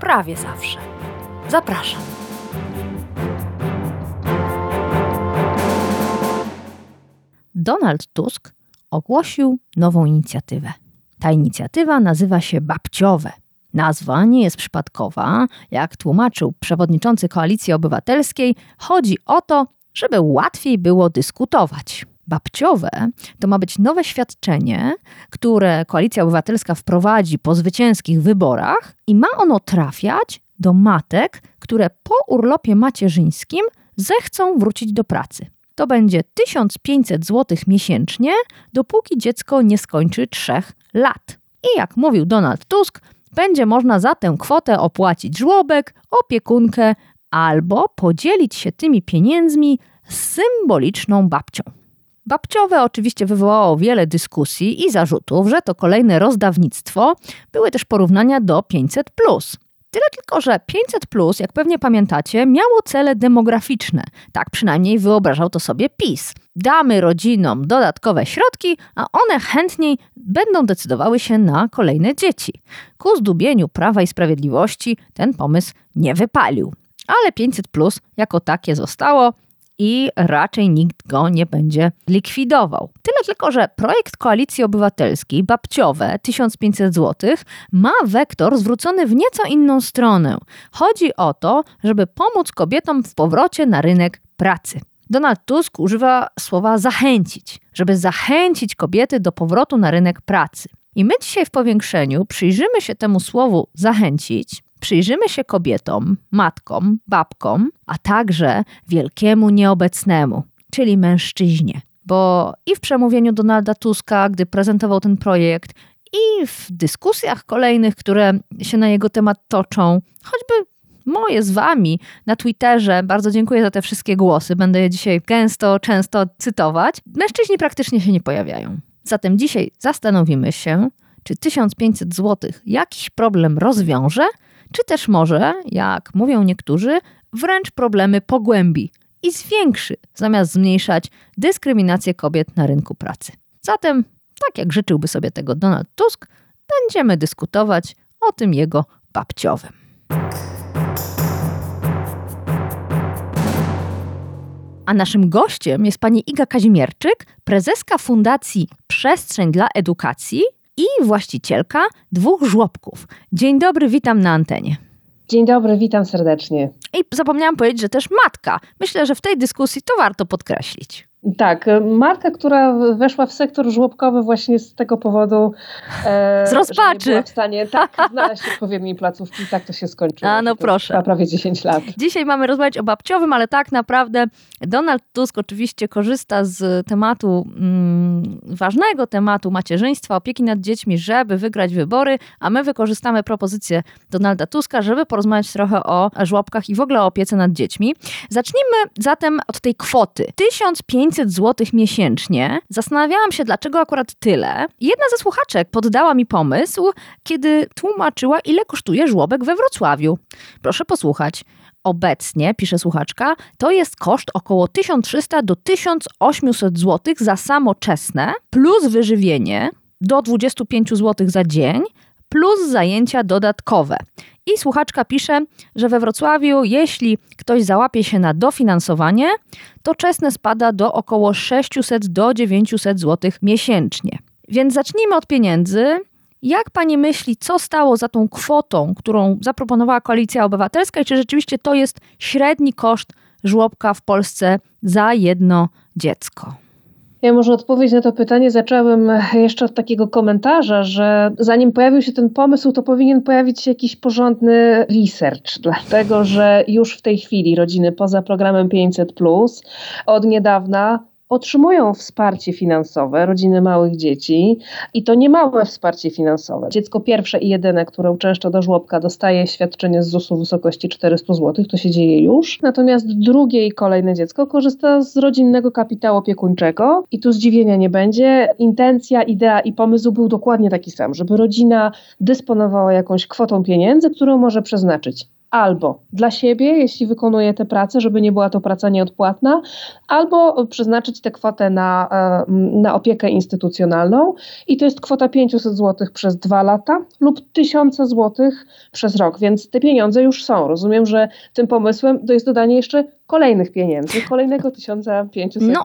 prawie zawsze. Zapraszam. Donald Tusk ogłosił nową inicjatywę. Ta inicjatywa nazywa się Babciowe. Nazwa nie jest przypadkowa. Jak tłumaczył przewodniczący Koalicji Obywatelskiej, chodzi o to, żeby łatwiej było dyskutować. Babciowe to ma być nowe świadczenie, które Koalicja Obywatelska wprowadzi po zwycięskich wyborach i ma ono trafiać do matek, które po urlopie macierzyńskim zechcą wrócić do pracy. To będzie 1500 zł miesięcznie, dopóki dziecko nie skończy 3 lat. I jak mówił Donald Tusk, będzie można za tę kwotę opłacić żłobek, opiekunkę albo podzielić się tymi pieniędzmi z symboliczną babcią. Babciowe oczywiście wywołało wiele dyskusji i zarzutów, że to kolejne rozdawnictwo. Były też porównania do 500. Tyle tylko, że 500, jak pewnie pamiętacie, miało cele demograficzne. Tak przynajmniej wyobrażał to sobie PiS. Damy rodzinom dodatkowe środki, a one chętniej będą decydowały się na kolejne dzieci. Ku zdubieniu Prawa i Sprawiedliwości ten pomysł nie wypalił. Ale 500 jako takie zostało i raczej nikt go nie będzie likwidował. Tyle tylko, że projekt Koalicji Obywatelskiej, babciowe 1500 zł, ma wektor zwrócony w nieco inną stronę. Chodzi o to, żeby pomóc kobietom w powrocie na rynek pracy. Donald Tusk używa słowa zachęcić, żeby zachęcić kobiety do powrotu na rynek pracy. I my dzisiaj w powiększeniu przyjrzymy się temu słowu zachęcić, Przyjrzymy się kobietom, matkom, babkom, a także wielkiemu nieobecnemu, czyli mężczyźnie. Bo i w przemówieniu Donalda Tuska, gdy prezentował ten projekt, i w dyskusjach kolejnych, które się na jego temat toczą, choćby moje z wami na Twitterze. Bardzo dziękuję za te wszystkie głosy. Będę je dzisiaj gęsto, często cytować. Mężczyźni praktycznie się nie pojawiają. Zatem dzisiaj zastanowimy się, czy 1500 zł jakiś problem rozwiąże, czy też może, jak mówią niektórzy, wręcz problemy pogłębi i zwiększy, zamiast zmniejszać dyskryminację kobiet na rynku pracy. Zatem, tak jak życzyłby sobie tego Donald Tusk, będziemy dyskutować o tym jego babciowym. A naszym gościem jest pani Iga Kazimierczyk, prezeska Fundacji Przestrzeń dla Edukacji i właścicielka dwóch żłobków. Dzień dobry, witam na antenie. Dzień dobry, witam serdecznie. I zapomniałam powiedzieć, że też matka. Myślę, że w tej dyskusji to warto podkreślić. Tak, matka, która weszła w sektor żłobkowy właśnie z tego powodu, e, z rozpaczy. Że nie była w stanie tak znaleźć odpowiedniej placówki. Tak to się skończyło. A no proszę. prawie 10 lat. Dzisiaj mamy rozmawiać o babciowym, ale tak naprawdę Donald Tusk oczywiście korzysta z tematu, mm, ważnego tematu macierzyństwa, opieki nad dziećmi, żeby wygrać wybory, a my wykorzystamy propozycję Donalda Tuska, żeby porozmawiać trochę o żłobkach i w ogóle o opiece nad dziećmi. Zacznijmy zatem od tej kwoty. 1500 500 zł miesięcznie. Zastanawiałam się, dlaczego akurat tyle. Jedna ze słuchaczek poddała mi pomysł, kiedy tłumaczyła, ile kosztuje żłobek we Wrocławiu. Proszę posłuchać. Obecnie, pisze słuchaczka, to jest koszt około 1300 do 1800 zł za samoczesne, plus wyżywienie do 25 zł za dzień, plus zajęcia dodatkowe. I słuchaczka pisze, że we Wrocławiu, jeśli ktoś załapie się na dofinansowanie, to czesne spada do około 600 do 900 zł miesięcznie. Więc zacznijmy od pieniędzy. Jak pani myśli, co stało za tą kwotą, którą zaproponowała Koalicja Obywatelska i czy rzeczywiście to jest średni koszt żłobka w Polsce za jedno dziecko? Ja może odpowiedź na to pytanie zacząłem jeszcze od takiego komentarza, że zanim pojawił się ten pomysł, to powinien pojawić się jakiś porządny research, dlatego że już w tej chwili rodziny poza programem 500 od niedawna otrzymują wsparcie finansowe, rodziny małych dzieci i to nie małe wsparcie finansowe. Dziecko pierwsze i jedyne, które uczęszcza do żłobka, dostaje świadczenie z ZUS-u w wysokości 400 zł, to się dzieje już. Natomiast drugie i kolejne dziecko korzysta z rodzinnego kapitału opiekuńczego i tu zdziwienia nie będzie. Intencja, idea i pomysł był dokładnie taki sam, żeby rodzina dysponowała jakąś kwotą pieniędzy, którą może przeznaczyć albo dla siebie, jeśli wykonuje tę pracę, żeby nie była to praca nieodpłatna, albo przeznaczyć tę kwotę na, na opiekę instytucjonalną i to jest kwota 500 zł przez dwa lata lub 1000 zł przez rok, więc te pieniądze już są. Rozumiem, że tym pomysłem to jest dodanie jeszcze kolejnych pieniędzy, kolejnego 1500. No,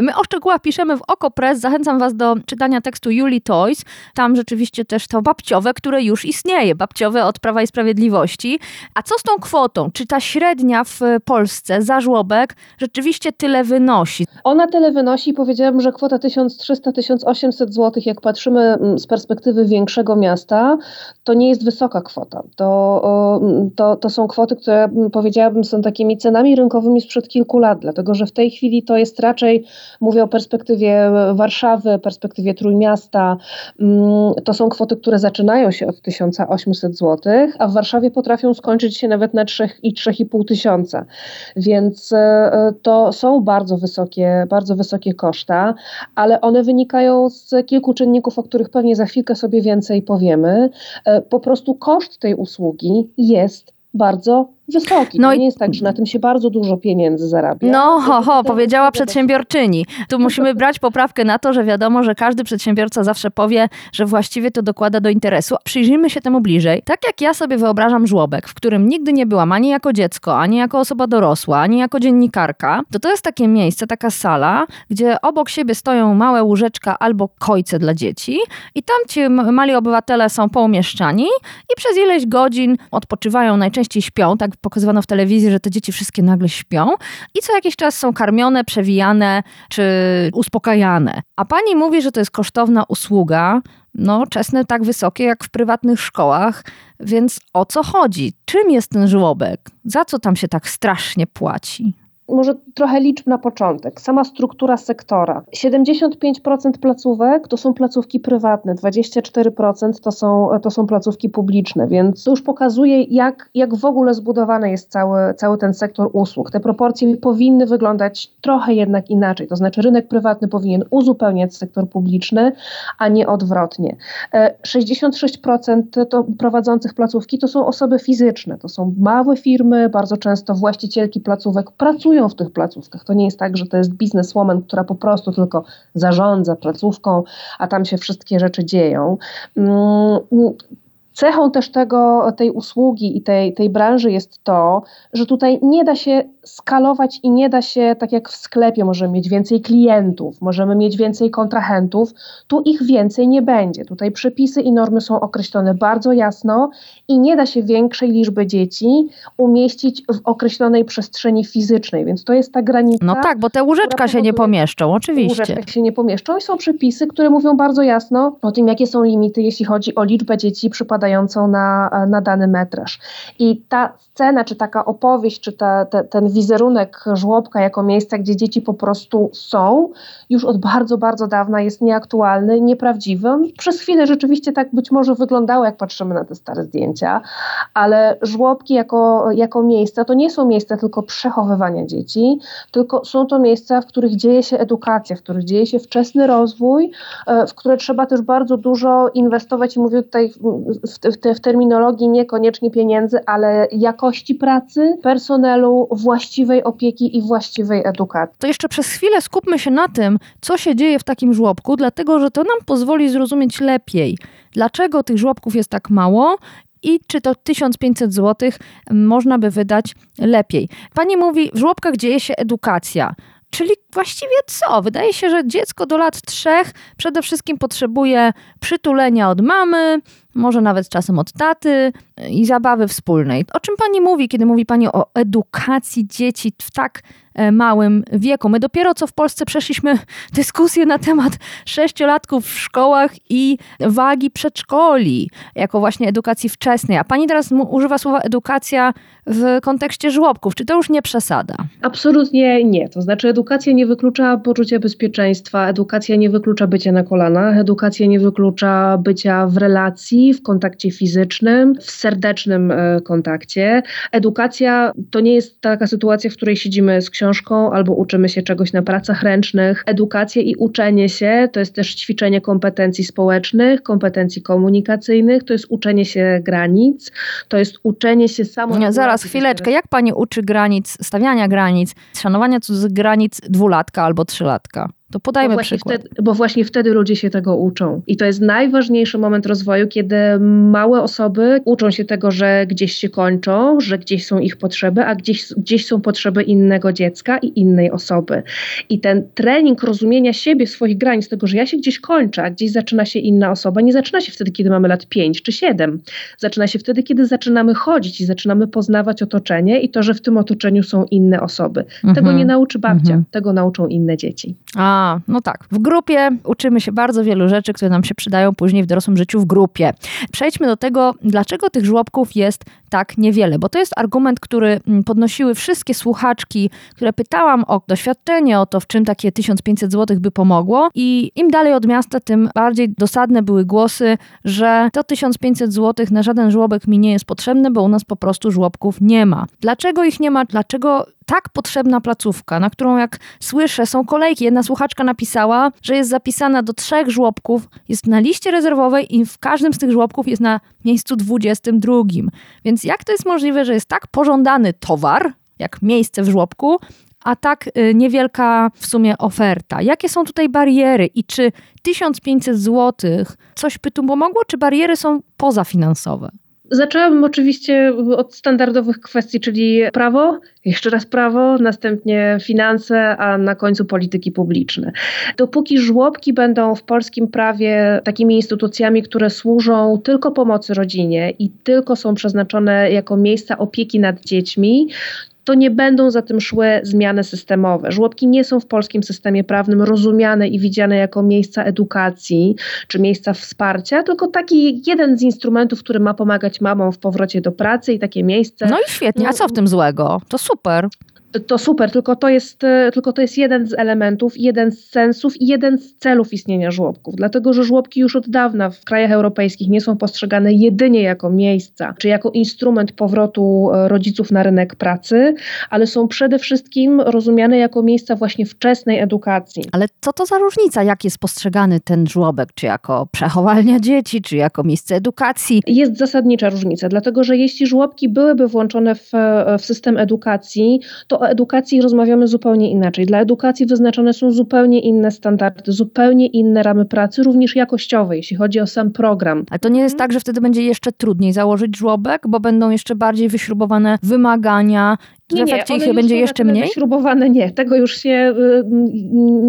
my o szczegółach piszemy w OkoPress. Zachęcam Was do czytania tekstu Julie Toys. Tam rzeczywiście też to babciowe, które już istnieje. Babciowe od Prawa i Sprawiedliwości. A co z tą kwotą? Czy ta średnia w Polsce za żłobek rzeczywiście tyle wynosi? Ona tyle wynosi. Powiedziałabym, że kwota 1300-1800 zł, jak patrzymy mm, z perspektywy większego miasta, to nie jest wysoka kwota. To, to, to są kwoty, które mm, powiedziałabym są takimi cenami rynkowymi rynkowymi sprzed kilku lat, dlatego że w tej chwili to jest raczej, mówię o perspektywie Warszawy, perspektywie Trójmiasta, mm, to są kwoty, które zaczynają się od 1800 zł, a w Warszawie potrafią skończyć się nawet na 3 i 3,5 tysiąca. Więc e, to są bardzo wysokie, bardzo wysokie koszta, ale one wynikają z kilku czynników, o których pewnie za chwilkę sobie więcej powiemy. E, po prostu koszt tej usługi jest bardzo wysoki. No to nie jest tak, że na tym się bardzo dużo pieniędzy zarabia. No, ho, ho, powiedziała przedsiębiorczyni. Tu musimy brać poprawkę na to, że wiadomo, że każdy przedsiębiorca zawsze powie, że właściwie to dokłada do interesu. Przyjrzyjmy się temu bliżej. Tak jak ja sobie wyobrażam żłobek, w którym nigdy nie byłam ani jako dziecko, ani jako osoba dorosła, ani jako dziennikarka, to to jest takie miejsce, taka sala, gdzie obok siebie stoją małe łóżeczka albo kojce dla dzieci i tam ci mali obywatele są poumieszczani i przez ileś godzin odpoczywają, najczęściej śpią, tak pokazywano w telewizji, że te dzieci wszystkie nagle śpią i co jakiś czas są karmione, przewijane czy uspokajane. A pani mówi, że to jest kosztowna usługa, no czesne tak wysokie jak w prywatnych szkołach, więc o co chodzi? Czym jest ten żłobek? Za co tam się tak strasznie płaci? Może trochę liczb na początek. Sama struktura sektora. 75% placówek to są placówki prywatne, 24% to są, to są placówki publiczne, więc to już pokazuje, jak, jak w ogóle zbudowany jest cały, cały ten sektor usług. Te proporcje powinny wyglądać trochę jednak inaczej, to znaczy rynek prywatny powinien uzupełniać sektor publiczny, a nie odwrotnie. 66% e, to prowadzących placówki to są osoby fizyczne, to są małe firmy, bardzo często właścicielki placówek pracują pracują w tych placówkach. To nie jest tak, że to jest bizneswoman, która po prostu tylko zarządza placówką, a tam się wszystkie rzeczy dzieją. Cechą też tego, tej usługi i tej, tej branży jest to, że tutaj nie da się skalować i nie da się, tak jak w sklepie, możemy mieć więcej klientów, możemy mieć więcej kontrahentów, tu ich więcej nie będzie. Tutaj przepisy i normy są określone bardzo jasno i nie da się większej liczby dzieci umieścić w określonej przestrzeni fizycznej, więc to jest ta granica. No tak, bo te łóżeczka się nie pomieszczą, oczywiście. Łóżeczka się nie pomieszczą i są przepisy, które mówią bardzo jasno o tym, jakie są limity, jeśli chodzi o liczbę dzieci przypadających na, na dany metraż. I ta scena, czy taka opowieść, czy ta, te, ten wizerunek żłobka jako miejsca, gdzie dzieci po prostu są, już od bardzo, bardzo dawna jest nieaktualny, nieprawdziwy. Przez chwilę rzeczywiście tak być może wyglądało, jak patrzymy na te stare zdjęcia, ale żłobki jako, jako miejsca to nie są miejsca tylko przechowywania dzieci, tylko są to miejsca, w których dzieje się edukacja, w których dzieje się wczesny rozwój, e, w które trzeba też bardzo dużo inwestować i mówię tutaj w, w, w terminologii niekoniecznie pieniędzy, ale jakości pracy, personelu, właściwej opieki i właściwej edukacji. To jeszcze przez chwilę skupmy się na tym, co się dzieje w takim żłobku, dlatego że to nam pozwoli zrozumieć lepiej, dlaczego tych żłobków jest tak mało i czy to 1500 zł można by wydać lepiej. Pani mówi, w żłobkach dzieje się edukacja. Czyli właściwie co? Wydaje się, że dziecko do lat trzech przede wszystkim potrzebuje przytulenia od mamy, może nawet czasem od taty i zabawy wspólnej. O czym pani mówi, kiedy mówi pani o edukacji dzieci w tak e, małym wieku? My dopiero co w Polsce przeszliśmy dyskusję na temat sześciolatków w szkołach i wagi przedszkoli, jako właśnie edukacji wczesnej. A pani teraz używa słowa edukacja w kontekście żłobków. Czy to już nie przesada? Absolutnie nie. To znaczy edukacja nie wyklucza poczucia bezpieczeństwa, edukacja nie wyklucza bycia na kolanach, edukacja nie wyklucza bycia w relacji, w kontakcie fizycznym, w serdecznym e, kontakcie. Edukacja to nie jest taka sytuacja, w której siedzimy z książką albo uczymy się czegoś na pracach ręcznych. Edukacja i uczenie się to jest też ćwiczenie kompetencji społecznych, kompetencji komunikacyjnych, to jest uczenie się granic, to jest uczenie się samo. Zaraz, chwileczkę. Jak pani uczy granic, stawiania granic, szanowania cudzych granic dwulatka albo trzylatka? To podajmy bo przykład. Wtedy, bo właśnie wtedy ludzie się tego uczą. I to jest najważniejszy moment rozwoju, kiedy małe osoby uczą się tego, że gdzieś się kończą, że gdzieś są ich potrzeby, a gdzieś, gdzieś są potrzeby innego dziecka i innej osoby. I ten trening rozumienia siebie, swoich granic, tego, że ja się gdzieś kończę, a gdzieś zaczyna się inna osoba, nie zaczyna się wtedy, kiedy mamy lat 5 czy 7. Zaczyna się wtedy, kiedy zaczynamy chodzić i zaczynamy poznawać otoczenie i to, że w tym otoczeniu są inne osoby. Mhm. Tego nie nauczy babcia, mhm. tego nauczą inne dzieci. A, no tak. W grupie uczymy się bardzo wielu rzeczy, które nam się przydają później w dorosłym życiu w grupie. Przejdźmy do tego, dlaczego tych żłobków jest tak niewiele, bo to jest argument, który mm, podnosiły wszystkie słuchaczki, które pytałam o doświadczenie, o to, w czym takie 1500 zł by pomogło i im dalej od miasta, tym bardziej dosadne były głosy, że to 1500 zł na żaden żłobek mi nie jest potrzebne, bo u nas po prostu żłobków nie ma. Dlaczego ich nie ma? Dlaczego tak potrzebna placówka, na którą jak słyszę są kolejki. Jedna słuchaczka napisała, że jest zapisana do trzech żłobków, jest na liście rezerwowej i w każdym z tych żłobków jest na miejscu 22. Więc jak to jest możliwe, że jest tak pożądany towar, jak miejsce w żłobku, a tak y, niewielka w sumie oferta. Jakie są tutaj bariery i czy 1500 zł coś by tu pomogło, czy bariery są pozafinansowe? Zaczęłabym oczywiście od standardowych kwestii, czyli prawo, jeszcze raz prawo, następnie finanse, a na końcu polityki publiczne. Dopóki żłobki będą w polskim prawie takimi instytucjami, które służą tylko pomocy rodzinie i tylko są przeznaczone jako miejsca opieki nad dziećmi, to nie będą za tym szły zmiany systemowe. Żłobki nie są w polskim systemie prawnym rozumiane i widziane jako miejsca edukacji czy miejsca wsparcia, tylko taki jeden z instrumentów, który ma pomagać mamom w powrocie do pracy i takie miejsce. No i świetnie, a co w tym złego? To super to super, tylko to, jest, e, tylko to jest jeden z elementów, jeden z sensów i jeden z celów istnienia żłobków. Dlatego, że żłobki już od dawna w krajach europejskich nie są postrzegane jedynie jako miejsca, czy jako instrument powrotu e, rodziców na rynek pracy, ale są przede wszystkim rozumiane jako miejsca właśnie wczesnej edukacji. Ale co to za różnica, jak jest postrzegany ten żłobek? Czy jako przechowalnia dzieci, czy jako miejsce edukacji? Jest zasadnicza różnica, dlatego, że jeśli żłobki byłyby włączone w, e, w system edukacji, to o edukacji rozmawiamy zupełnie inaczej. Dla edukacji wyznaczone są zupełnie inne standardy, zupełnie inne ramy pracy, również jakościowe, jeśli chodzi o sam program. Ale to nie jest tak, że wtedy będzie jeszcze trudniej założyć żłobek, bo będą jeszcze bardziej wyśrubowane wymagania w nie, efekcie ich będzie jeszcze mniej? Śrubowane nie. Tego już się, y, y,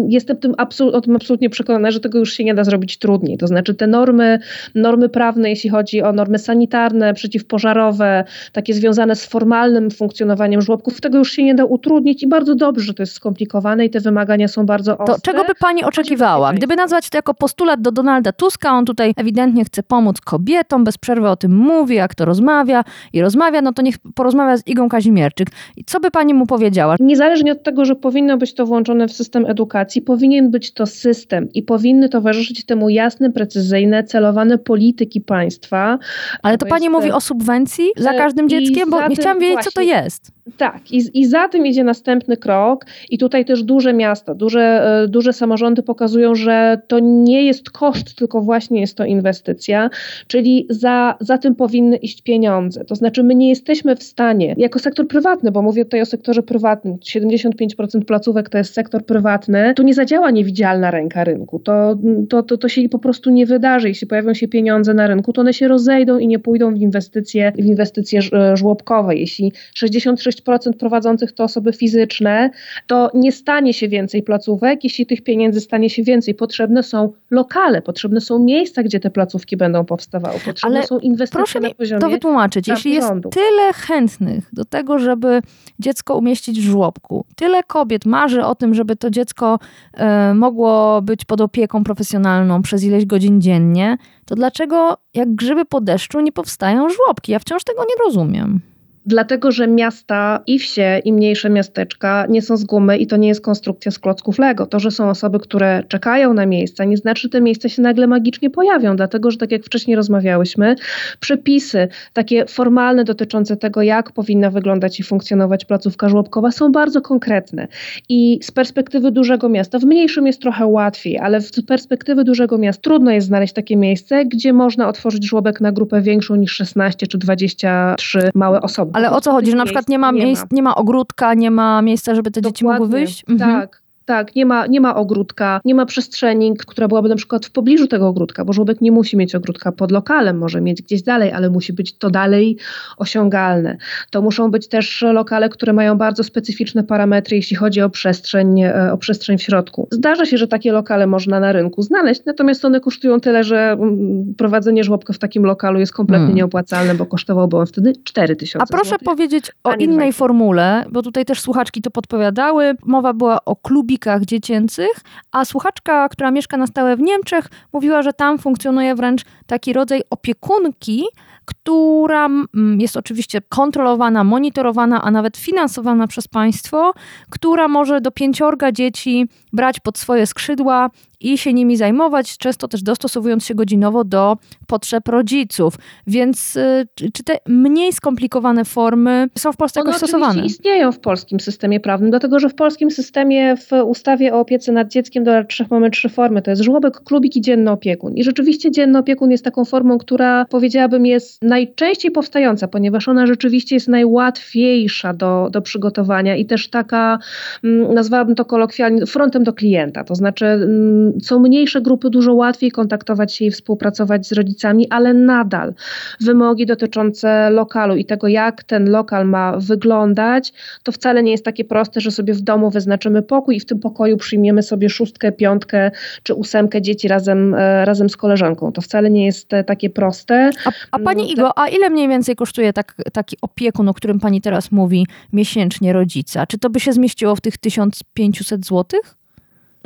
jestem tym absol, tym absolutnie przekonana, że tego już się nie da zrobić trudniej. To znaczy te normy, normy prawne, jeśli chodzi o normy sanitarne, przeciwpożarowe, takie związane z formalnym funkcjonowaniem żłobków, tego już się nie da utrudnić i bardzo dobrze, że to jest skomplikowane i te wymagania są bardzo ostre. To czego by Pani oczekiwała? Gdyby nazwać to jako postulat do Donalda Tuska, on tutaj ewidentnie chce pomóc kobietom, bez przerwy o tym mówi, jak to rozmawia i rozmawia, no to niech porozmawia z Igą Kazimierczyk. I co by pani mu powiedziała? Niezależnie od tego, że powinno być to włączone w system edukacji, powinien być to system i powinny towarzyszyć temu jasne, precyzyjne, celowane polityki państwa. Ale to, pani mówi o subwencji za każdym dzieckiem? Bo nie chciałam wiedzieć, właśnie, co to jest. Tak, i, i za tym idzie następny krok, i tutaj też duże miasta, duże, e, duże samorządy pokazują, że to nie jest koszt, tylko właśnie jest to inwestycja, czyli za, za tym powinny iść pieniądze. To znaczy, my nie jesteśmy w stanie, jako sektor prywatny, bo mówię tutaj o sektorze prywatnym, 75% placówek to jest sektor prywatny, tu nie zadziała niewidzialna ręka rynku. To, to, to, to się po prostu nie wydarzy. Jeśli pojawią się pieniądze na rynku, to one się rozejdą i nie pójdą w inwestycje, w inwestycje żłobkowe. Jeśli 66 26% prowadzących to osoby fizyczne, to nie stanie się więcej placówek, jeśli tych pieniędzy stanie się więcej. Potrzebne są lokale, potrzebne są miejsca, gdzie te placówki będą powstawały, potrzebne Ale są inwestycje Proszę na mi poziomie to wytłumaczyć. Jeśli jest tyle chętnych do tego, żeby dziecko umieścić w żłobku, tyle kobiet marzy o tym, żeby to dziecko e, mogło być pod opieką profesjonalną przez ileś godzin dziennie, to dlaczego jak grzyby po deszczu nie powstają żłobki? Ja wciąż tego nie rozumiem. Dlatego, że miasta i wsie i mniejsze miasteczka nie są z gumy i to nie jest konstrukcja z klocków Lego. To, że są osoby, które czekają na miejsca, nie znaczy, że te miejsca się nagle magicznie pojawią, dlatego, że tak jak wcześniej rozmawiałyśmy, przepisy takie formalne dotyczące tego, jak powinna wyglądać i funkcjonować placówka żłobkowa są bardzo konkretne. I z perspektywy dużego miasta, w mniejszym jest trochę łatwiej, ale z perspektywy dużego miasta trudno jest znaleźć takie miejsce, gdzie można otworzyć żłobek na grupę większą niż 16 czy 23 małe osoby. Ale o co chodzi, że na przykład nie ma, miejsc, nie ma ogródka, nie ma miejsca, żeby te dzieci mogły wyjść? Mhm. Tak, tak, nie ma, nie ma ogródka, nie ma przestrzeni, która byłaby na przykład w pobliżu tego ogródka, bo żłobek nie musi mieć ogródka pod lokalem, może mieć gdzieś dalej, ale musi być to dalej osiągalne. To muszą być też lokale, które mają bardzo specyficzne parametry, jeśli chodzi o przestrzeń, e, o przestrzeń w środku. Zdarza się, że takie lokale można na rynku znaleźć, natomiast one kosztują tyle, że mm, prowadzenie żłobka w takim lokalu jest kompletnie hmm. nieopłacalne, bo kosztowałby on wtedy 4 tysiące A proszę złotych, powiedzieć o innej formule, bo tutaj też słuchaczki to podpowiadały. Mowa była o klubi dziecięcych, a słuchaczka, która mieszka na stałe w Niemczech, mówiła, że tam funkcjonuje wręcz taki rodzaj opiekunki, która mm, jest oczywiście kontrolowana, monitorowana, a nawet finansowana przez państwo, która może do pięciorga dzieci brać pod swoje skrzydła i się nimi zajmować, często też dostosowując się godzinowo do potrzeb rodziców. Więc y, czy te mniej skomplikowane formy są w Polsce One jakoś stosowane? istnieją w polskim systemie prawnym, dlatego że w polskim systemie w ustawie o opiece nad dzieckiem do lat trzech mamy trzy formy. To jest żłobek, klubik i dzienny opiekun. I rzeczywiście dzienny opiekun jest taką formą, która powiedziałabym jest najczęściej powstająca, ponieważ ona rzeczywiście jest najłatwiejsza do, do przygotowania i też taka, mm, nazwałabym to kolokwialnie, frontem do klienta. To znaczy mm, są mniejsze grupy, dużo łatwiej kontaktować się i współpracować z rodzicami, ale nadal wymogi dotyczące lokalu i tego, jak ten lokal ma wyglądać, to wcale nie jest takie proste, że sobie w domu wyznaczymy pokój i w tym pokoju przyjmiemy sobie szóstkę, piątkę czy ósemkę dzieci razem, e, razem z koleżanką. To wcale nie jest e, takie proste. A, a pani mm, Igo, a ile mniej więcej kosztuje tak, taki opiekun, o którym pani teraz mówi, miesięcznie rodzica? Czy to by się zmieściło w tych 1500 złotych?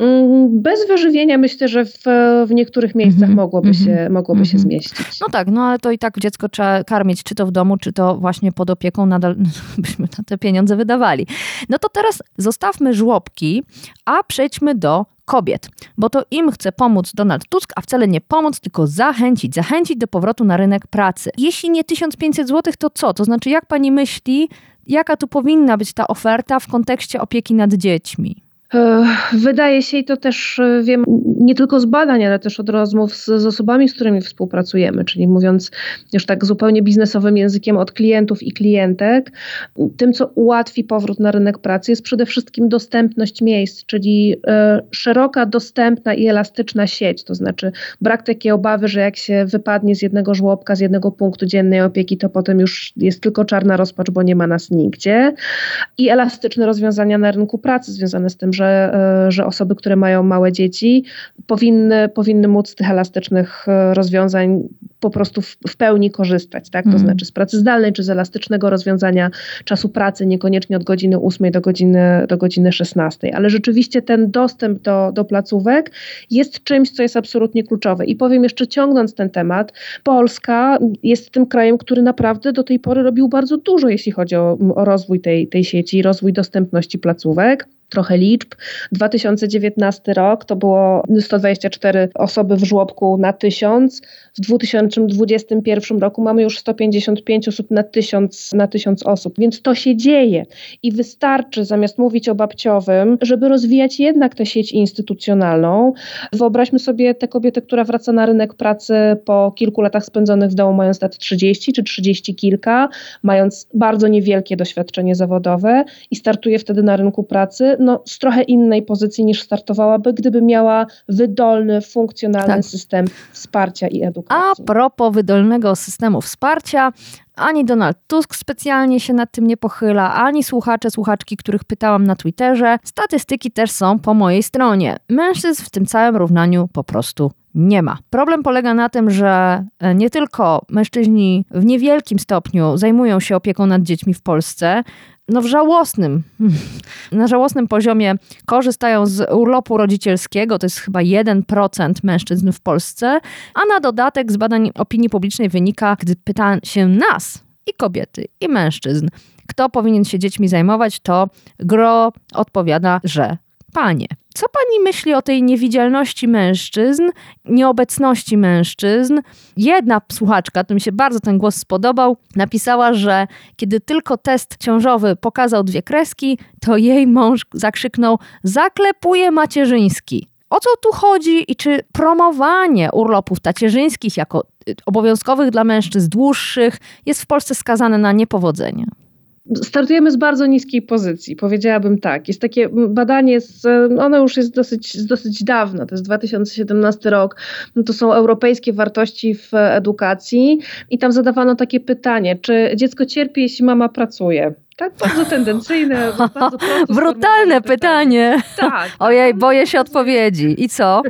Mm, bez wyżywienia myślę, że w, w niektórych miejscach mm -hmm, mogłoby, mm -hmm, się, mogłoby mm -hmm. się mhm. zmieścić. No tak, no ale to i tak dziecko trzeba karmić, czy to w domu, czy to właśnie pod opieką, nadal byśmy na te pieniądze wydawali. No to teraz zostawmy żłobki, a przejdźmy do kobiet, bo to im chce pomóc Donald Tusk, a wcale nie pomóc, tylko zachęcić, zachęcić do powrotu na rynek pracy. Jeśli nie 1500 zł, to co? To znaczy, jak pani myśli, jaka tu powinna być ta oferta w kontekście opieki nad dziećmi? Wydaje się, i to też e, wiem nie tylko z badań, ale też od rozmów z, z, osobami, z którymi współpracujemy, czyli mówiąc już tak zupełnie biznesowym językiem od klientów i klientek, tym, co ułatwi powrót na rynek pracy, jest przede wszystkim dostępność miejsc, czyli y, szeroka, dostępna i elastyczna sieć, to znaczy brak takiej obawy, że jak się wypadnie z jednego żłobka, z jednego punktu dziennej opieki, to potem już jest tylko czarna rozpacz, bo nie ma nas nigdzie. I elastyczne rozwiązania na rynku pracy związane z tym, że że, e, że osoby, które mają małe dzieci, powinny, powinny móc z tych elastycznych e, rozwiązań po prostu w, w pełni korzystać, tak? To mm. znaczy z pracy zdalnej czy z elastycznego rozwiązania czasu pracy, niekoniecznie od godziny 8 do godziny, do godziny 16. Ale rzeczywiście ten dostęp do, do placówek jest czymś, co jest absolutnie kluczowe. I powiem jeszcze ciągnąc ten temat, Polska jest tym krajem, który naprawdę do tej pory robił bardzo dużo, jeśli chodzi o, o rozwój tej, tej sieci, rozwój dostępności placówek trochę liczb. 2019 rok to było 124 osoby w żłobku na 1000. W 2021 roku mamy już 155 osób na 1000, na 1000 osób, więc to się dzieje i wystarczy zamiast mówić o babciowym, żeby rozwijać jednak tę sieć instytucjonalną. Wyobraźmy sobie tę kobietę, która wraca na rynek pracy po kilku latach spędzonych w domu, mając lat 30 czy 30 kilka, mając bardzo niewielkie doświadczenie zawodowe i startuje wtedy na rynku pracy no, z trochę innej pozycji niż startowałaby, gdyby miała wydolny, funkcjonalny tak. system wsparcia i edukacji. A propos wydolnego systemu wsparcia, ani Donald Tusk specjalnie się nad tym nie pochyla, ani słuchacze, słuchaczki, których pytałam na Twitterze. Statystyki też są po mojej stronie. Mężczyzn w tym całym równaniu po prostu nie ma. Problem polega na tym, że e, nie tylko mężczyźni w niewielkim stopniu zajmują się opieką nad dziećmi w Polsce, no w żałosnym, na żałosnym poziomie korzystają z urlopu rodzicielskiego, to jest chyba 1% mężczyzn w Polsce, a na dodatek z badań opinii publicznej wynika, gdy pyta się nas, i kobiety, i mężczyzn, kto powinien się dziećmi zajmować, to gro odpowiada, że panie. Co pani myśli o tej niewidzialności mężczyzn, nieobecności mężczyzn? Jedna słuchaczka, to mi się bardzo ten głos spodobał, napisała, że kiedy tylko test ciążowy pokazał dwie kreski, to jej mąż zakrzyknął: Zaklepuje macierzyński. O co tu chodzi i czy promowanie urlopów tacierzyńskich jako y, obowiązkowych dla mężczyzn dłuższych jest w Polsce skazane na niepowodzenie? Startujemy z bardzo niskiej pozycji, powiedziałabym tak. Jest takie badanie, z, ono już jest dosyć, dosyć dawno, to jest 2017 rok, no to są europejskie wartości w edukacji i tam zadawano takie pytanie, czy dziecko cierpi, jeśli mama pracuje? Tak, bardzo tendencyjne, bardzo Brutalne pytanie. pytanie. Tak. Ojej, boję się odpowiedzi. I co?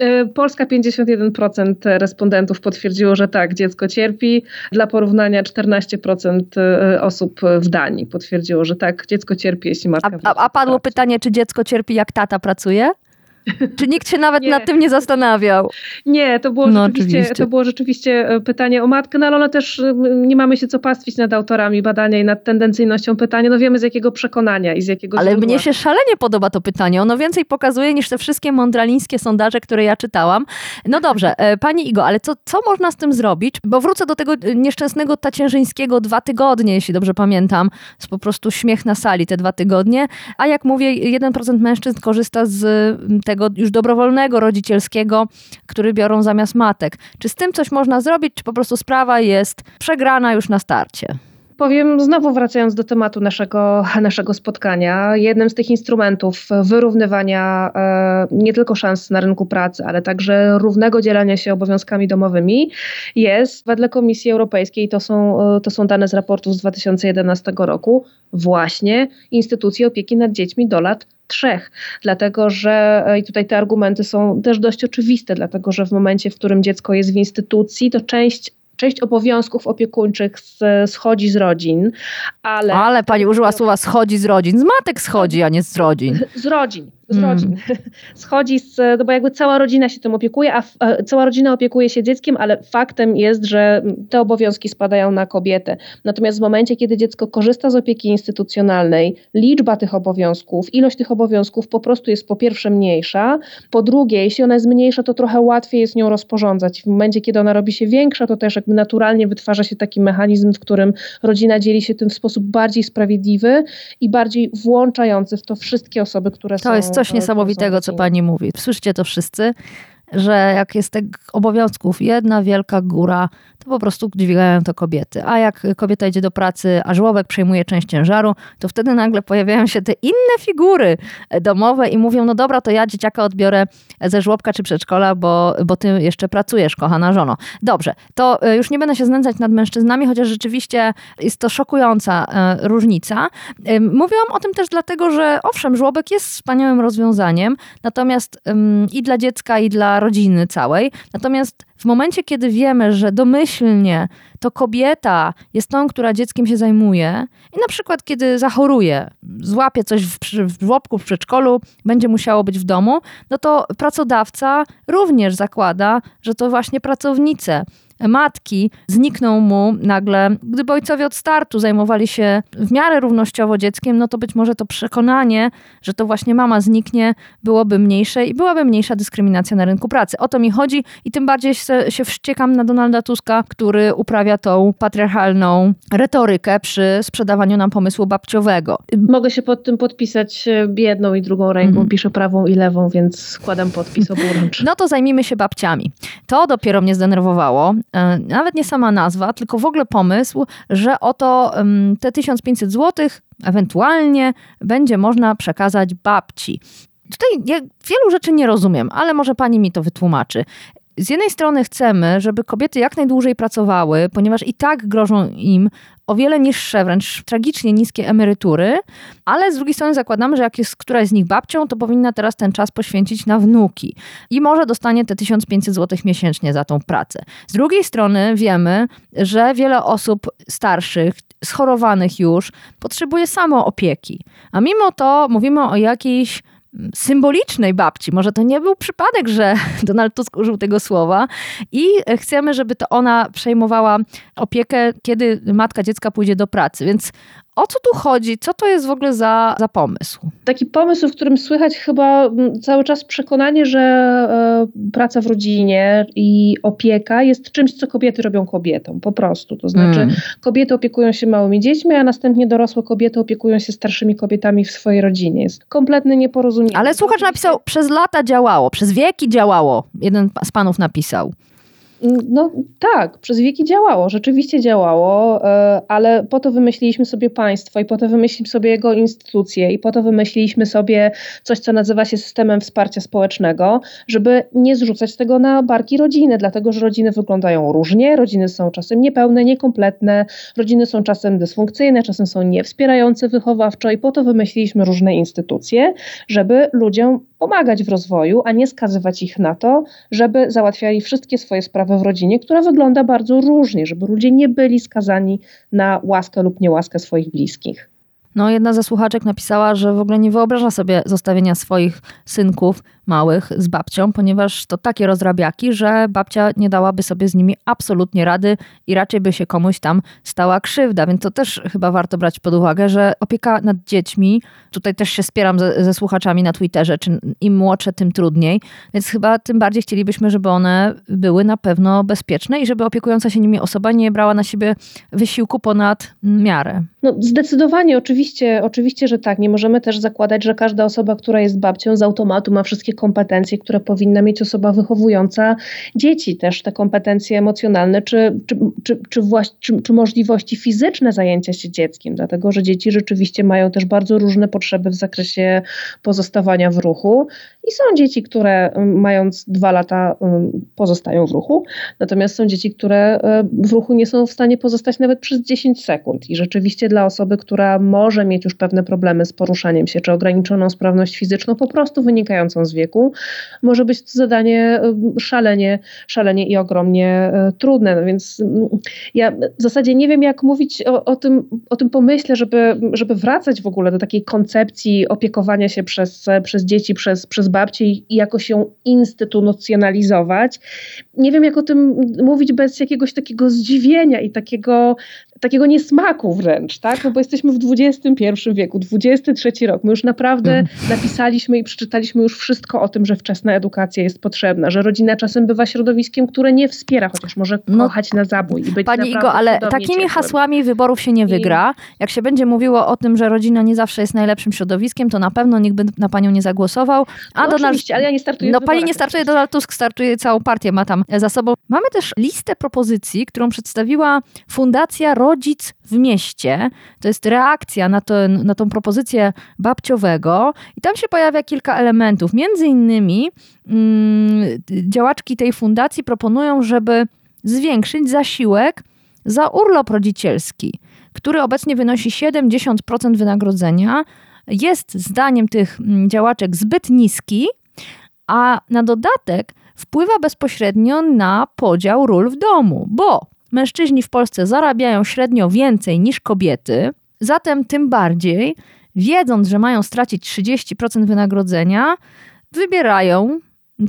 E, Polska 51% respondentów potwierdziło, że tak, dziecko cierpi. Dla porównania 14% e, osób w Danii potwierdziło, że tak, dziecko cierpi, jeśli matka. A, a, a padło pytanie, czy dziecko cierpi, jak tata pracuje? Czy nikt się nawet nad tym nie zastanawiał? Nie, to było, no, rzeczywiście, to było rzeczywiście e, pytanie o matkę, no ale one też e, nie mamy się co pastwić nad autorami badania i nad tendencyjnością pytania. No wiemy z jakiego przekonania i z jakiego Ale źródła. mnie się szalenie podoba to pytanie. Ono więcej pokazuje niż te wszystkie mądralińskie sondaże, które ja czytałam. No dobrze, e, pani Igo, ale co, co można z tym zrobić? Bo wrócę do tego nieszczęsnego tacierzyńskiego dwa tygodnie, jeśli dobrze pamiętam. Jest po prostu śmiech na sali te dwa tygodnie. A jak mówię, 1% mężczyzn korzysta z tego już dobrowolnego rodzicielskiego, który biorą zamiast matek. Czy z tym coś można zrobić, czy po prostu sprawa jest przegrana już na starcie? Powiem, znowu wracając do tematu naszego, naszego spotkania, jednym z tych instrumentów wyrównywania e, nie tylko szans na rynku pracy, ale także równego dzielenia się obowiązkami domowymi jest wedle Komisji Europejskiej, to są, e, to są dane z raportu z 2011 roku, właśnie instytucje opieki nad dziećmi do lat trzech, dlatego że e, i tutaj te argumenty są też dość oczywiste, dlatego że w momencie, w którym dziecko jest w instytucji, to część część obowiązków opiekuńczych schodzi z rodzin, ale... Ale pani użyła słowa schodzi z rodzin. Z matek schodzi, a nie z rodzin. Z rodzin z mm. rodzin. Schodzi z, no bo jakby cała rodzina się tym opiekuje, a, a cała rodzina opiekuje się dzieckiem, ale faktem jest, że te obowiązki spadają na kobietę. Natomiast w momencie, kiedy dziecko korzysta z opieki instytucjonalnej, liczba tych obowiązków, ilość tych obowiązków po prostu jest po pierwsze mniejsza, po drugie, jeśli ona jest mniejsza, to trochę łatwiej jest nią rozporządzać. W momencie, kiedy ona robi się większa, to też jakby naturalnie wytwarza się taki mechanizm, w którym rodzina dzieli się tym w sposób bardziej sprawiedliwy i bardziej włączający w to wszystkie osoby, które to są jest coś niesamowitego, co pani mówi. Słyszycie to wszyscy, że jak jest tych obowiązków jedna wielka góra, to po prostu dźwigają to kobiety. A jak kobieta idzie do pracy, a żłobek przejmuje część ciężaru, to wtedy nagle pojawiają się te inne figury domowe i mówią, no dobra, to ja dzieciaka odbiorę ze żłobka czy przedszkola, bo, bo ty jeszcze pracujesz, kochana żono. Dobrze, to e, już nie będę się znęcać nad mężczyznami, chociaż rzeczywiście jest to szokująca e, różnica. Mówiłam o tym też dlatego, że owszem, żłobek jest wspaniałym rozwiązaniem, natomiast i dla dziecka, i dla rodziny całej, natomiast w momencie, kiedy wiemy, że domyślnie to kobieta jest tą, która dzieckiem się zajmuje i na przykład kiedy zachoruje, złapie coś w, w żłobku, w przedszkolu, będzie musiało być w domu, no to pracodawca również zakłada, że to właśnie pracownice matki znikną mu nagle. Gdyby ojcowie od startu zajmowali się w miarę równościowo dzieckiem, no to być może to przekonanie, że to właśnie mama zniknie, byłoby mniejsze i byłaby mniejsza dyskryminacja na rynku pracy. O to mi chodzi i tym bardziej się, się wściekam na Donalda Tuska, który uprawia tą patriarchalną retorykę przy sprzedawaniu nam pomysłu babciowego. Mogę się pod tym podpisać e, jedną i drugą ręką, mm. piszę prawą i lewą, więc składam podpis oburącz. No to zajmijmy się babciami. To dopiero mnie zdenerwowało, nawet nie sama nazwa, tylko w ogóle pomysł, że oto te 1500 zł ewentualnie będzie można przekazać babci. Tutaj ja wielu rzeczy nie rozumiem, ale może pani mi to wytłumaczy. Z jednej strony chcemy, żeby kobiety jak najdłużej pracowały, ponieważ i tak grożą im o wiele niższe, wręcz tragicznie niskie emerytury, ale z drugiej strony zakładamy, że jak jest któraś z nich babcią, to powinna teraz ten czas poświęcić na wnuki i może dostanie te 1500 zł miesięcznie za tą pracę. Z drugiej strony wiemy, że wiele osób starszych, schorowanych już, potrzebuje samo opieki, a mimo to mówimy o jakiejś symbolicznej babci. Może to nie był przypadek, że Donald Tusk użył tego słowa i chcemy, żeby to ona przejmowała opiekę, kiedy matka dziecka pójdzie do pracy. Więc o co tu chodzi? Co to jest w ogóle za, za pomysł? Taki pomysł, w którym słychać chyba mm, cały czas przekonanie, że e, praca w rodzinie i opieka jest czymś, co kobiety robią kobietom, po prostu. To znaczy, mm. kobiety opiekują się małymi dziećmi, a następnie dorosłe kobiety opiekują się starszymi kobietami w swojej rodzinie. Jest kompletne nieporozumienie. Ale słuchacz napisał, przez lata działało, przez wieki działało. Jeden z panów napisał. No tak, przez wieki działało, rzeczywiście działało, e, ale po to wymyśliliśmy sobie państwo i po to wymyśliliśmy sobie jego instytucje i po to wymyśliliśmy sobie coś, co nazywa się systemem wsparcia społecznego, żeby nie zrzucać tego na barki rodziny, dlatego że rodziny wyglądają różnie, rodziny są czasem niepełne, niekompletne, rodziny są czasem dysfunkcyjne, czasem są niewspierające wychowawczo i po to wymyśliliśmy różne instytucje, żeby ludziom pomagać w rozwoju, a nie skazywać ich na to, żeby załatwiali wszystkie swoje sprawy w rodzinie, która wygląda bardzo różnie, żeby ludzie nie byli skazani na łaskę lub niełaskę swoich bliskich. No, jedna ze słuchaczek napisała, że w ogóle nie wyobraża sobie zostawienia swoich synków małych z babcią, ponieważ to takie rozrabiaki, że babcia nie dałaby sobie z nimi absolutnie rady i raczej by się komuś tam stała krzywda. Więc to też chyba warto brać pod uwagę, że opieka nad dziećmi, tutaj też się spieram ze, ze słuchaczami na Twitterze, czy im młodsze, tym trudniej, więc chyba tym bardziej chcielibyśmy, żeby one były na pewno bezpieczne i żeby opiekująca się nimi osoba nie brała na siebie wysiłku ponad miarę. No zdecydowanie, oczywiście, oczywiście, że tak. Nie możemy też zakładać, że każda osoba, która jest babcią z automatu ma wszystkie kompetencje, które powinna mieć osoba wychowująca dzieci, też te kompetencje emocjonalne, czy, czy, czy, czy, czy, czy możliwości fizyczne zajęcia się dzieckiem, dlatego że dzieci rzeczywiście mają też bardzo różne potrzeby w zakresie pozostawania w ruchu. I są dzieci, które mając dwa lata pozostają w ruchu, natomiast są dzieci, które w ruchu nie są w stanie pozostać nawet przez 10 sekund. I rzeczywiście dla osoby, która może mieć już pewne problemy z poruszaniem się, czy ograniczoną sprawność fizyczną, po prostu wynikającą z wieku, może być to zadanie szalenie, szalenie i ogromnie e, trudne. No więc mm, ja w zasadzie nie wiem, jak mówić o, o, tym, o tym pomyśle, żeby, żeby wracać w ogóle do takiej koncepcji opiekowania się przez, przez dzieci, przez, przez babci i jakoś ją instytucjonalizować. Nie wiem, jak o tym mówić bez jakiegoś takiego zdziwienia i takiego takiego niesmaku wręcz, tak? No bo jesteśmy w XXI wieku, XXIII rok. My już naprawdę mm. napisaliśmy i przeczytaliśmy już wszystko o tym, że wczesna edukacja jest potrzebna, że rodzina czasem bywa środowiskiem, które nie wspiera, chociaż może no, kochać na zabój i być Pani Igo, ale takimi ciepłym. hasłami wyborów się nie wygra. I... Jak się będzie mówiło o tym, że rodzina nie zawsze jest najlepszym środowiskiem, to na pewno nikt by na panią nie zagłosował. A no Donald... ale ja nie startuję No pani nie startuje, Donald Tusk startuje całą partię, ma tam za sobą. Mamy też listę propozycji, którą przedstawiła Fundacja Rodzic w Mieście. To jest reakcja na, to, na tą propozycję babciowego i tam się pojawia kilka elementów. Między innymi mm, działaczki tej fundacji proponują, żeby zwiększyć zasiłek za urlop rodzicielski, który obecnie wynosi 70% wynagrodzenia. Jest zdaniem tych mm, działaczek zbyt niski, a na dodatek wpływa bezpośrednio na podział ról w domu, bo mężczyźni w Polsce zarabiają średnio więcej niż kobiety, zatem tym bardziej, wiedząc, że mają stracić 30% wynagrodzenia, wybierają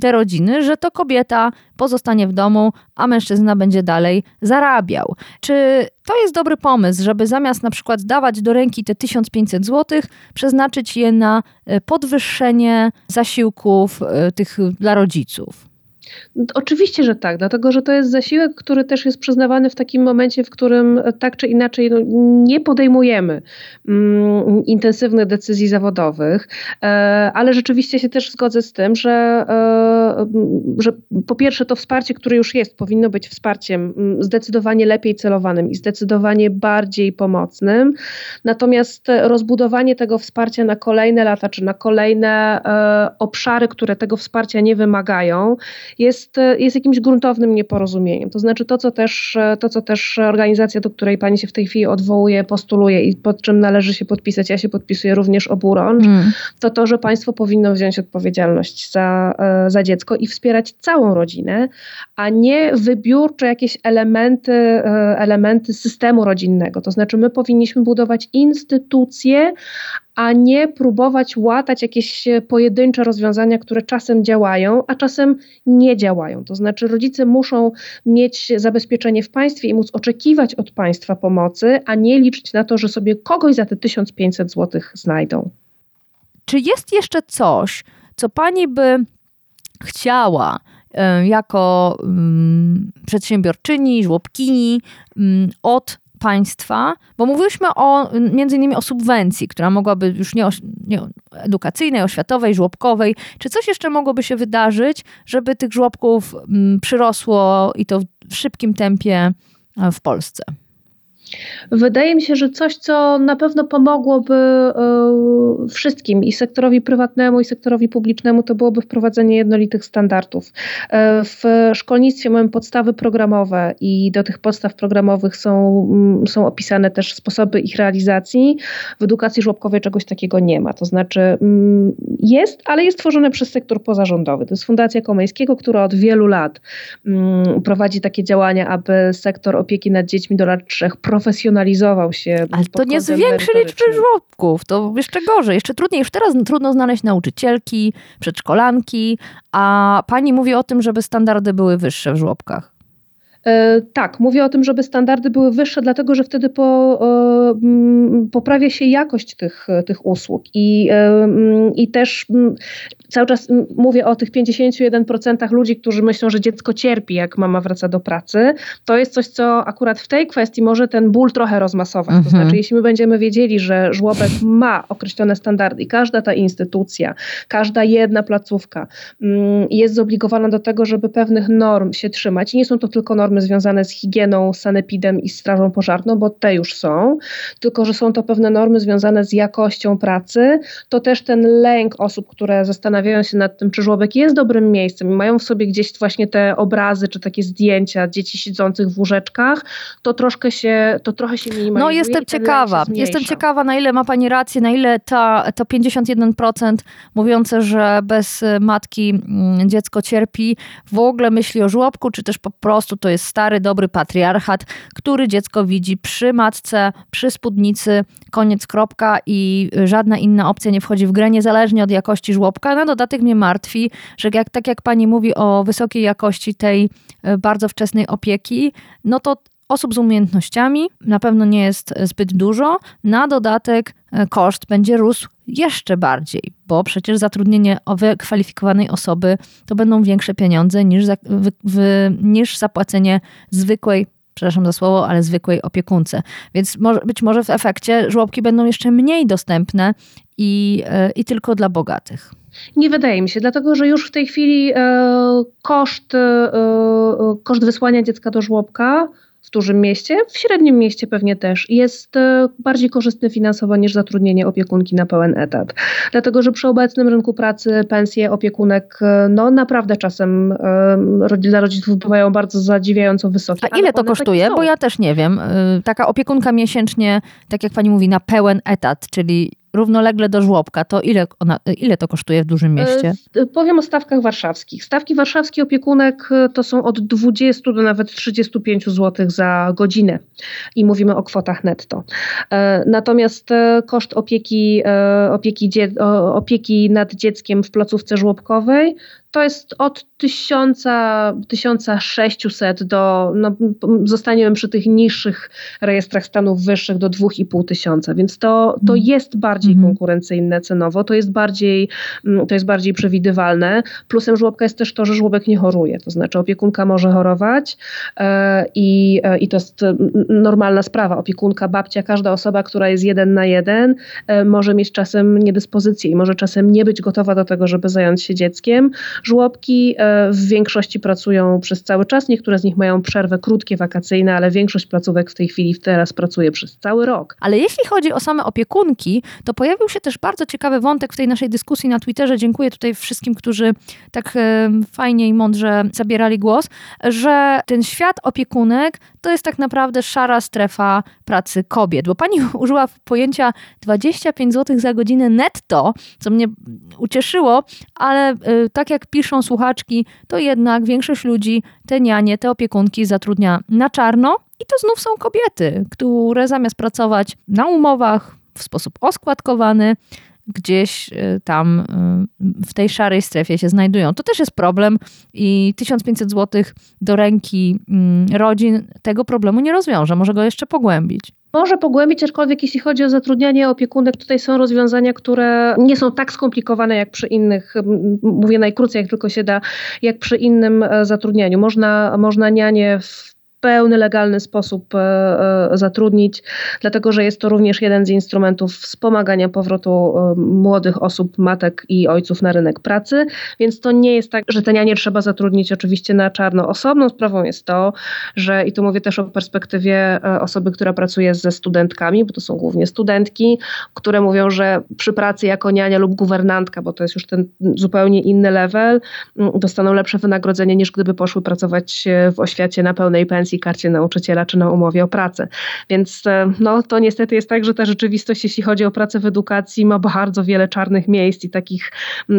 te rodziny, że to kobieta pozostanie w domu, a mężczyzna będzie dalej zarabiał. Czy to jest dobry pomysł, żeby zamiast na przykład dawać do ręki te 1500 zł, przeznaczyć je na e, podwyższenie zasiłków e, tych dla rodziców? Oczywiście, że tak, dlatego że to jest zasiłek, który też jest przyznawany w takim momencie, w którym tak czy inaczej no, nie podejmujemy mm, intensywnych decyzji zawodowych, e, ale rzeczywiście się też zgodzę z tym, że, e, że po pierwsze to wsparcie, które już jest, powinno być wsparciem zdecydowanie lepiej celowanym i zdecydowanie bardziej pomocnym. Natomiast rozbudowanie tego wsparcia na kolejne lata, czy na kolejne e, obszary, które tego wsparcia nie wymagają, jest, jest jakimś gruntownym nieporozumieniem. To znaczy to, co też, to, co też organizacja, do której pani się w tej chwili odwołuje, postuluje i pod czym należy się podpisać, ja się podpisuję również oburącz, mm. to to, że państwo powinno wziąć odpowiedzialność za, e, za dziecko i wspierać całą rodzinę, a nie wybiórcze jakieś elementy, e, elementy systemu rodzinnego. To znaczy my powinniśmy budować instytucje, a nie próbować łatać jakieś pojedyncze rozwiązania, które czasem działają, a czasem nie działają. To znaczy, rodzice muszą mieć zabezpieczenie w państwie i móc oczekiwać od państwa pomocy, a nie liczyć na to, że sobie kogoś za te 1500 zł znajdą. Czy jest jeszcze coś, co pani by chciała jako um, przedsiębiorczyni, żłobkini um, od państwa, bo mówiliśmy o, między innymi o subwencji, która mogłaby już nie, nie edukacyjnej, oświatowej, żłobkowej. Czy coś jeszcze mogłoby się wydarzyć, żeby tych żłobków m, przyrosło i to w szybkim tempie w Polsce? Wydaje mi się, że coś, co na pewno pomogłoby e, wszystkim i sektorowi prywatnemu, i sektorowi publicznemu, to byłoby wprowadzenie jednolitych standardów. E, w szkolnictwie mamy podstawy programowe i do tych podstaw programowych są, mm, są opisane też sposoby ich realizacji. W edukacji żłobkowej czegoś takiego nie ma. To znaczy mm, jest, ale jest tworzone przez sektor pozarządowy. To jest Fundacja Komeńskiego, która od wielu lat mm, prowadzi takie działania, aby sektor opieki nad dziećmi do lat trzech profesjonalizował się. Ale to nie zwiększy liczby żłobków, to jeszcze gorzej, jeszcze trudniej. Już teraz trudno znaleźć nauczycielki, przedszkolanki, a pani mówi o tym, żeby standardy były wyższe w żłobkach. E, tak, mówię o tym, żeby standardy były wyższe, dlatego że wtedy po, poprawia się jakość tych, tych usług i, i też cały czas mówię o tych 51% ludzi, którzy myślą, że dziecko cierpi, jak mama wraca do pracy. To jest coś, co akurat w tej kwestii może ten ból trochę rozmasować. Mhm. To znaczy, jeśli my będziemy wiedzieli, że żłobek ma określone standardy i każda ta instytucja, każda jedna placówka jest zobligowana do tego, żeby pewnych norm się trzymać. I nie są to tylko normy związane z higieną, sanepidem i strażą pożarną, bo te już są, tylko że są to pewne normy związane z jakością pracy, to też ten lęk osób, które zastanawiają zastanawiają się nad tym, czy żłobek jest dobrym miejscem i mają w sobie gdzieś właśnie te obrazy, czy takie zdjęcia dzieci siedzących w łóżeczkach, to troszkę się, to trochę się minimalizuje. No jestem ciekawa, jestem ciekawa na ile ma Pani rację, na ile ta, to 51% mówiące, że bez matki mm, dziecko cierpi, w ogóle myśli o żłobku, czy też po prostu to jest stary, dobry patriarchat, który dziecko widzi przy matce, przy spódnicy, koniec, kropka i żadna inna opcja nie wchodzi w grę, niezależnie od jakości żłobka. Na dodatek mnie martwi, że jak, tak jak pani mówi o wysokiej jakości tej e, bardzo wczesnej opieki, no to osób z umiejętnościami na pewno nie jest zbyt dużo. Na dodatek e, koszt będzie rósł jeszcze bardziej, bo przecież zatrudnienie wykwalifikowanej osoby to będą większe pieniądze niż, za, niż zapłacenie zwykłej przepraszam za słowo, ale zwykłej opiekunce. Więc może, być może w efekcie żłobki będą jeszcze mniej dostępne i, e, i tylko dla bogatych. Nie wydaje mi się, dlatego że już w tej chwili e, koszt, e, koszt wysłania dziecka do żłobka w dużym mieście, w średnim mieście pewnie też, jest e, bardziej korzystny finansowo niż zatrudnienie opiekunki na pełen etat. Dlatego, że przy obecnym rynku pracy pensje opiekunek e, no naprawdę czasem e, dla rodziców bywają bardzo zadziwiająco wysokie. A ile to kosztuje? Bo ja też nie wiem. Taka opiekunka miesięcznie, tak jak pani mówi, na pełen etat, czyli równolegle do żłobka, to ile, ona, ile to kosztuje w dużym mieście? E, powiem o stawkach warszawskich. Stawki warszawskie opiekunek e, to są od 20 do nawet 35 zł za godzinę i mówimy o kwotach netto. E, natomiast koszt opieki, opieki, opieki nad dzieckiem w placówce żłobkowej to jest od 1000, 1600 do, no, zostaniemy przy tych niższych rejestrach stanów wyższych do 2500 tysiąca, więc to, to mhm. jest bardziej mhm. konkurencyjne cenowo, to jest bardziej, mm, to jest bardziej przewidywalne. Plusem żłobka jest też to, że żłobek nie choruje, to znaczy opiekunka może chorować e, i, e, i to jest normalna sprawa. Opiekunka, babcia, każda osoba, która jest jeden na jeden, e, może mieć czasem niedyspozycję i może czasem nie być gotowa do tego, żeby zająć się dzieckiem. Żłobki w większości pracują przez cały czas, niektóre z nich mają przerwę krótkie, wakacyjne, ale większość placówek w tej chwili teraz pracuje przez cały rok. Ale jeśli chodzi o same opiekunki, to pojawił się też bardzo ciekawy wątek w tej naszej dyskusji na Twitterze. Dziękuję tutaj wszystkim, którzy tak fajnie i mądrze zabierali głos, że ten świat opiekunek to jest tak naprawdę szara strefa pracy kobiet, bo pani użyła pojęcia 25 zł za godzinę netto, co mnie ucieszyło, ale y, tak jak piszą słuchaczki, to jednak większość ludzi te nianie, te opiekunki zatrudnia na czarno i to znów są kobiety, które zamiast pracować na umowach w sposób oskładkowany, gdzieś y, tam y, w tej szarej strefie się znajdują. To też jest problem i 1500 zł do ręki mm, rodzin tego problemu nie rozwiąże, może go jeszcze pogłębić. Może pogłębić, aczkolwiek jeśli chodzi o zatrudnianie opiekunek, tutaj są rozwiązania, które nie są tak skomplikowane jak przy innych, mówię najkrócej jak tylko się da, jak przy innym e, zatrudnianiu. Można, można nianie w pełny, legalny sposób e, e, zatrudnić, dlatego że jest to również jeden z instrumentów wspomagania powrotu e, młodych osób, matek i ojców na rynek pracy, więc to nie jest tak, że te nianie trzeba zatrudnić oczywiście na czarno. Osobną sprawą jest to, że i tu mówię też o perspektywie osoby, która pracuje ze studentkami, bo to są głównie studentki, które mówią, że przy pracy jako niania lub guwernantka, bo to jest już ten zupełnie inny level, dostaną lepsze wynagrodzenie niż gdyby poszły pracować w oświacie na pełnej pensji pensji, karcie nauczyciela czy na umowie o pracę. Więc e, no, to niestety jest tak, że ta rzeczywistość, jeśli chodzi o pracę w edukacji, ma bardzo wiele czarnych miejsc i takich,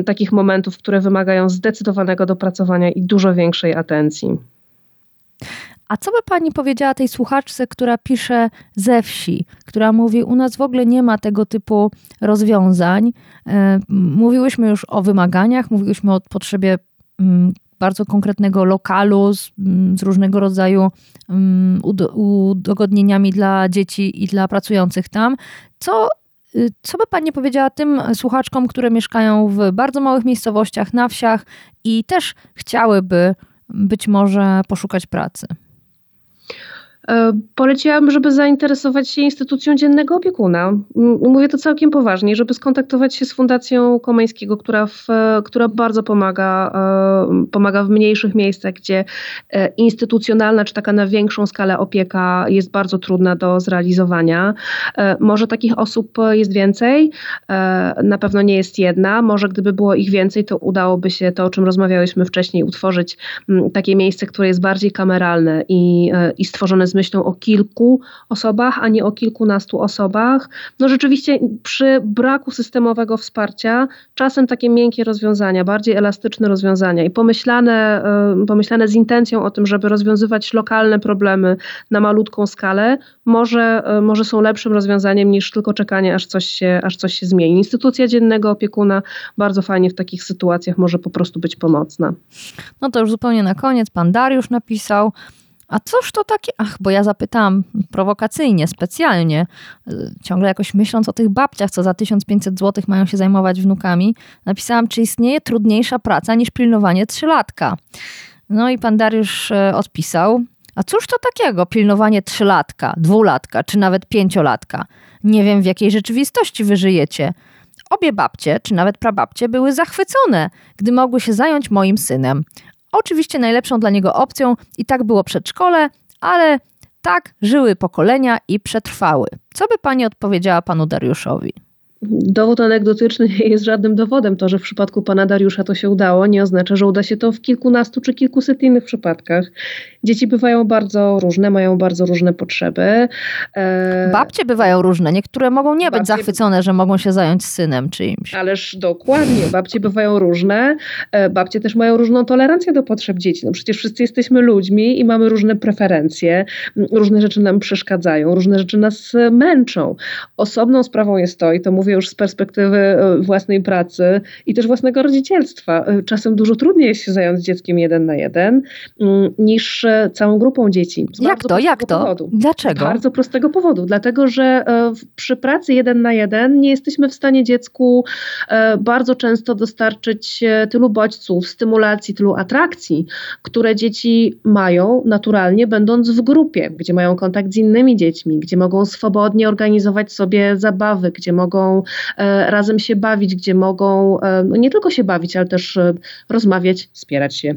takich momentów, które wymagają zdecydowanego dopracowania i dużo większej atencji. A co by pani powiedziała tej słuchaczce, która pisze ze wsi, która mówi, u nas w ogóle nie ma tego typu rozwiązań. E, mówiłyśmy już o wymaganiach, mówiłyśmy o potrzebie bardzo konkretnego lokalu z, mm, z różnego rodzaju um, udogodnieniami dla dzieci i dla pracujących tam. Co y, co by Pani powiedziała tym słuchaczkom, które mieszkają w bardzo małych miejscowościach, na wsiach i też chciałyby być może poszukać pracy? E, poleciłabym, żeby zainteresować się instytucją dziennego opiekuna. Mówię to całkiem poważnie, żeby skontaktować się z Fundacją Komeńskiego, która, w, która bardzo pomaga, e, pomaga w mniejszych miejscach, gdzie e, instytucjonalna czy taka na większą skalę opieka jest bardzo trudna do zrealizowania. Może takich osób jest więcej, na pewno nie jest jedna. Może gdyby było ich więcej, to udałoby się to, o czym rozmawiałyśmy wcześniej, utworzyć takie miejsce, które jest bardziej kameralne i, i stworzone z myślą o kilku osobach, a nie o kilkunastu osobach. No rzeczywiście przy braku systemowego wsparcia czasem takie miękkie rozwiązania, bardziej elastyczne rozwiązania i pomyślane, y, pomyślane z intencją o tym, żeby rozwiązywać lokalne problemy na malutką skalę, może, y, może są lepszym rozwiązaniem niż tylko czekanie, aż coś, się, aż coś się zmieni. Instytucja dziennego opiekuna bardzo fajnie w takich sytuacjach może po prostu być pomocna. No to już zupełnie na koniec pan Dariusz napisał, a cóż to takie? Ach, bo ja zapytałam prowokacyjnie, specjalnie, y, ciągle jakoś myśląc o tych babciach, co za 1500 zł mają się zajmować wnukami, napisałam, czy istnieje trudniejsza praca niż pilnowanie trzylatka. No i pan Dariusz y, odpisał, a cóż to takiego, pilnowanie trzylatka, dwulatka, czy nawet pięciolatka? Nie wiem, w jakiej rzeczywistości wy żyjecie. Obie babcie, czy nawet prababcie, były zachwycone, gdy mogły się zająć moim synem. Oczywiście najlepszą dla niego opcją i tak było przedszkole, ale tak żyły pokolenia i przetrwały. Co by pani odpowiedziała panu Dariuszowi? Dowód anegdotyczny nie jest żadnym dowodem. To, że w przypadku pana Dariusza to się udało, nie oznacza, że uda się to w kilkunastu czy kilkuset innych przypadkach. Dzieci bywają bardzo różne, mają bardzo różne potrzeby. E... Babcie bywają różne. Niektóre mogą nie babcie... być zachwycone, że mogą się zająć synem czyimś. Ależ dokładnie. Babcie bywają różne. E, babcie też mają różną tolerancję do potrzeb dzieci. No przecież wszyscy jesteśmy ludźmi i mamy różne preferencje. Różne rzeczy nam przeszkadzają, różne rzeczy nas męczą. Osobną sprawą jest to, i to mówię mówię już z perspektywy e, własnej pracy i też własnego rodzicielstwa. E, czasem dużo trudniej jest się zająć dzieckiem jeden na jeden mm, niż całą grupą dzieci. Jak to? Jak to? Powodu. Dlaczego? Z bardzo prostego powodu. Dlatego, że przy pracy jeden na jeden nie jesteśmy w stanie dziecku bardzo często dostarczyć tylu bodźców, stymulacji, tylu atrakcji, które dzieci mają naturalnie, będąc w grupie, gdzie mają kontakt z innymi dziećmi, gdzie mogą swobodnie organizować sobie zabawy, gdzie mogą e, razem się bawić, gdzie mogą e, no nie tylko się bawić, ale też e, rozmawiać, wspierać się,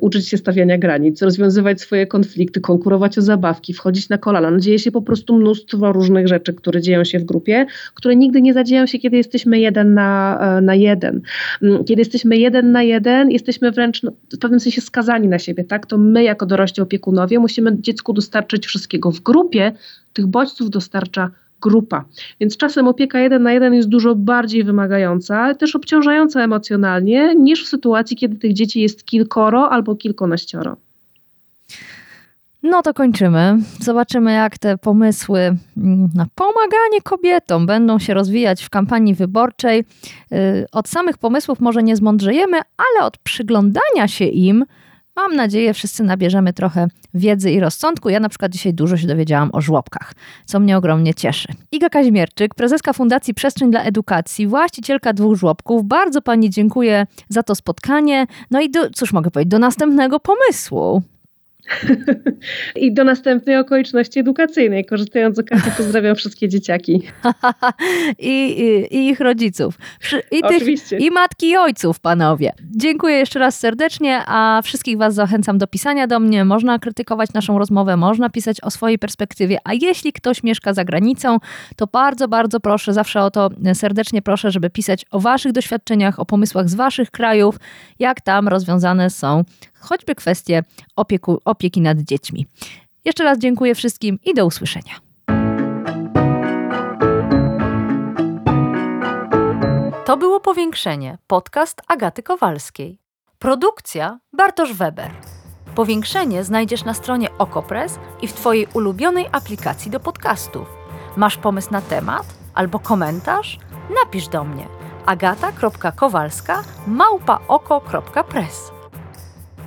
uczyć się stawiania granic, rozwiązywać swoje konflikty, konkurować o zabawki, wchodzić na kolana. No, dzieje się po prostu mnóstwo różnych rzeczy, które dzieją się w grupie, które nigdy nie zadzieją się, kiedy jesteśmy jeden na, na jeden. Mm, kiedy jesteśmy jeden na jeden, jesteśmy wręcz no, w pewnym sensie skazani na siebie, tak? To my jako dorośli opiekunowie musimy dziecku dostarczyć wszystkiego. W grupie tych bodźców dostarcza grupa. Więc czasem opieka jeden na jeden jest dużo bardziej wymagająca, też obciążająca emocjonalnie, niż w sytuacji, kiedy tych dzieci jest kilkoro albo kilkanaścioro. No to kończymy. Zobaczymy, jak te pomysły mm, na pomaganie kobietom będą się rozwijać w kampanii wyborczej. Y, od samych pomysłów może nie zmądrzejemy, ale od przyglądania się im Mam nadzieję, wszyscy nabierzemy trochę wiedzy i rozsądku. Ja na przykład dzisiaj dużo się dowiedziałam o żłobkach, co mnie ogromnie cieszy. Iga Kaźmierczyk, prezeska Fundacji Przestrzeń dla Edukacji, właścicielka dwóch żłobków. Bardzo Pani dziękuję za to spotkanie. No i do, cóż mogę powiedzieć, do następnego pomysłu. I do następnej okoliczności edukacyjnej. Korzystając z okazji, pozdrawiam wszystkie dzieciaki. I, i, I, ich rodziców. I, Oczywiście. I matki i ojców, panowie. Dziękuję jeszcze raz serdecznie, a wszystkich Was zachęcam do pisania do mnie. Można krytykować naszą rozmowę, można pisać o swojej perspektywie, a jeśli ktoś mieszka za granicą, to bardzo, bardzo proszę, zawsze o to serdecznie proszę, żeby pisać o Waszych doświadczeniach, o pomysłach z Waszych krajów, jak tam rozwiązane są choćby kwestie opieku, opieki nad dziećmi. Jeszcze raz dziękuję wszystkim i do usłyszenia. To było Powiększenie, podcast Agaty Kowalskiej. Produkcja Bartosz Weber. Powiększenie znajdziesz na stronie Okopres i w Twojej ulubionej aplikacji do podcastów. Masz pomysł na temat albo komentarz? Napisz do mnie agata.kowalska małpaoko.press.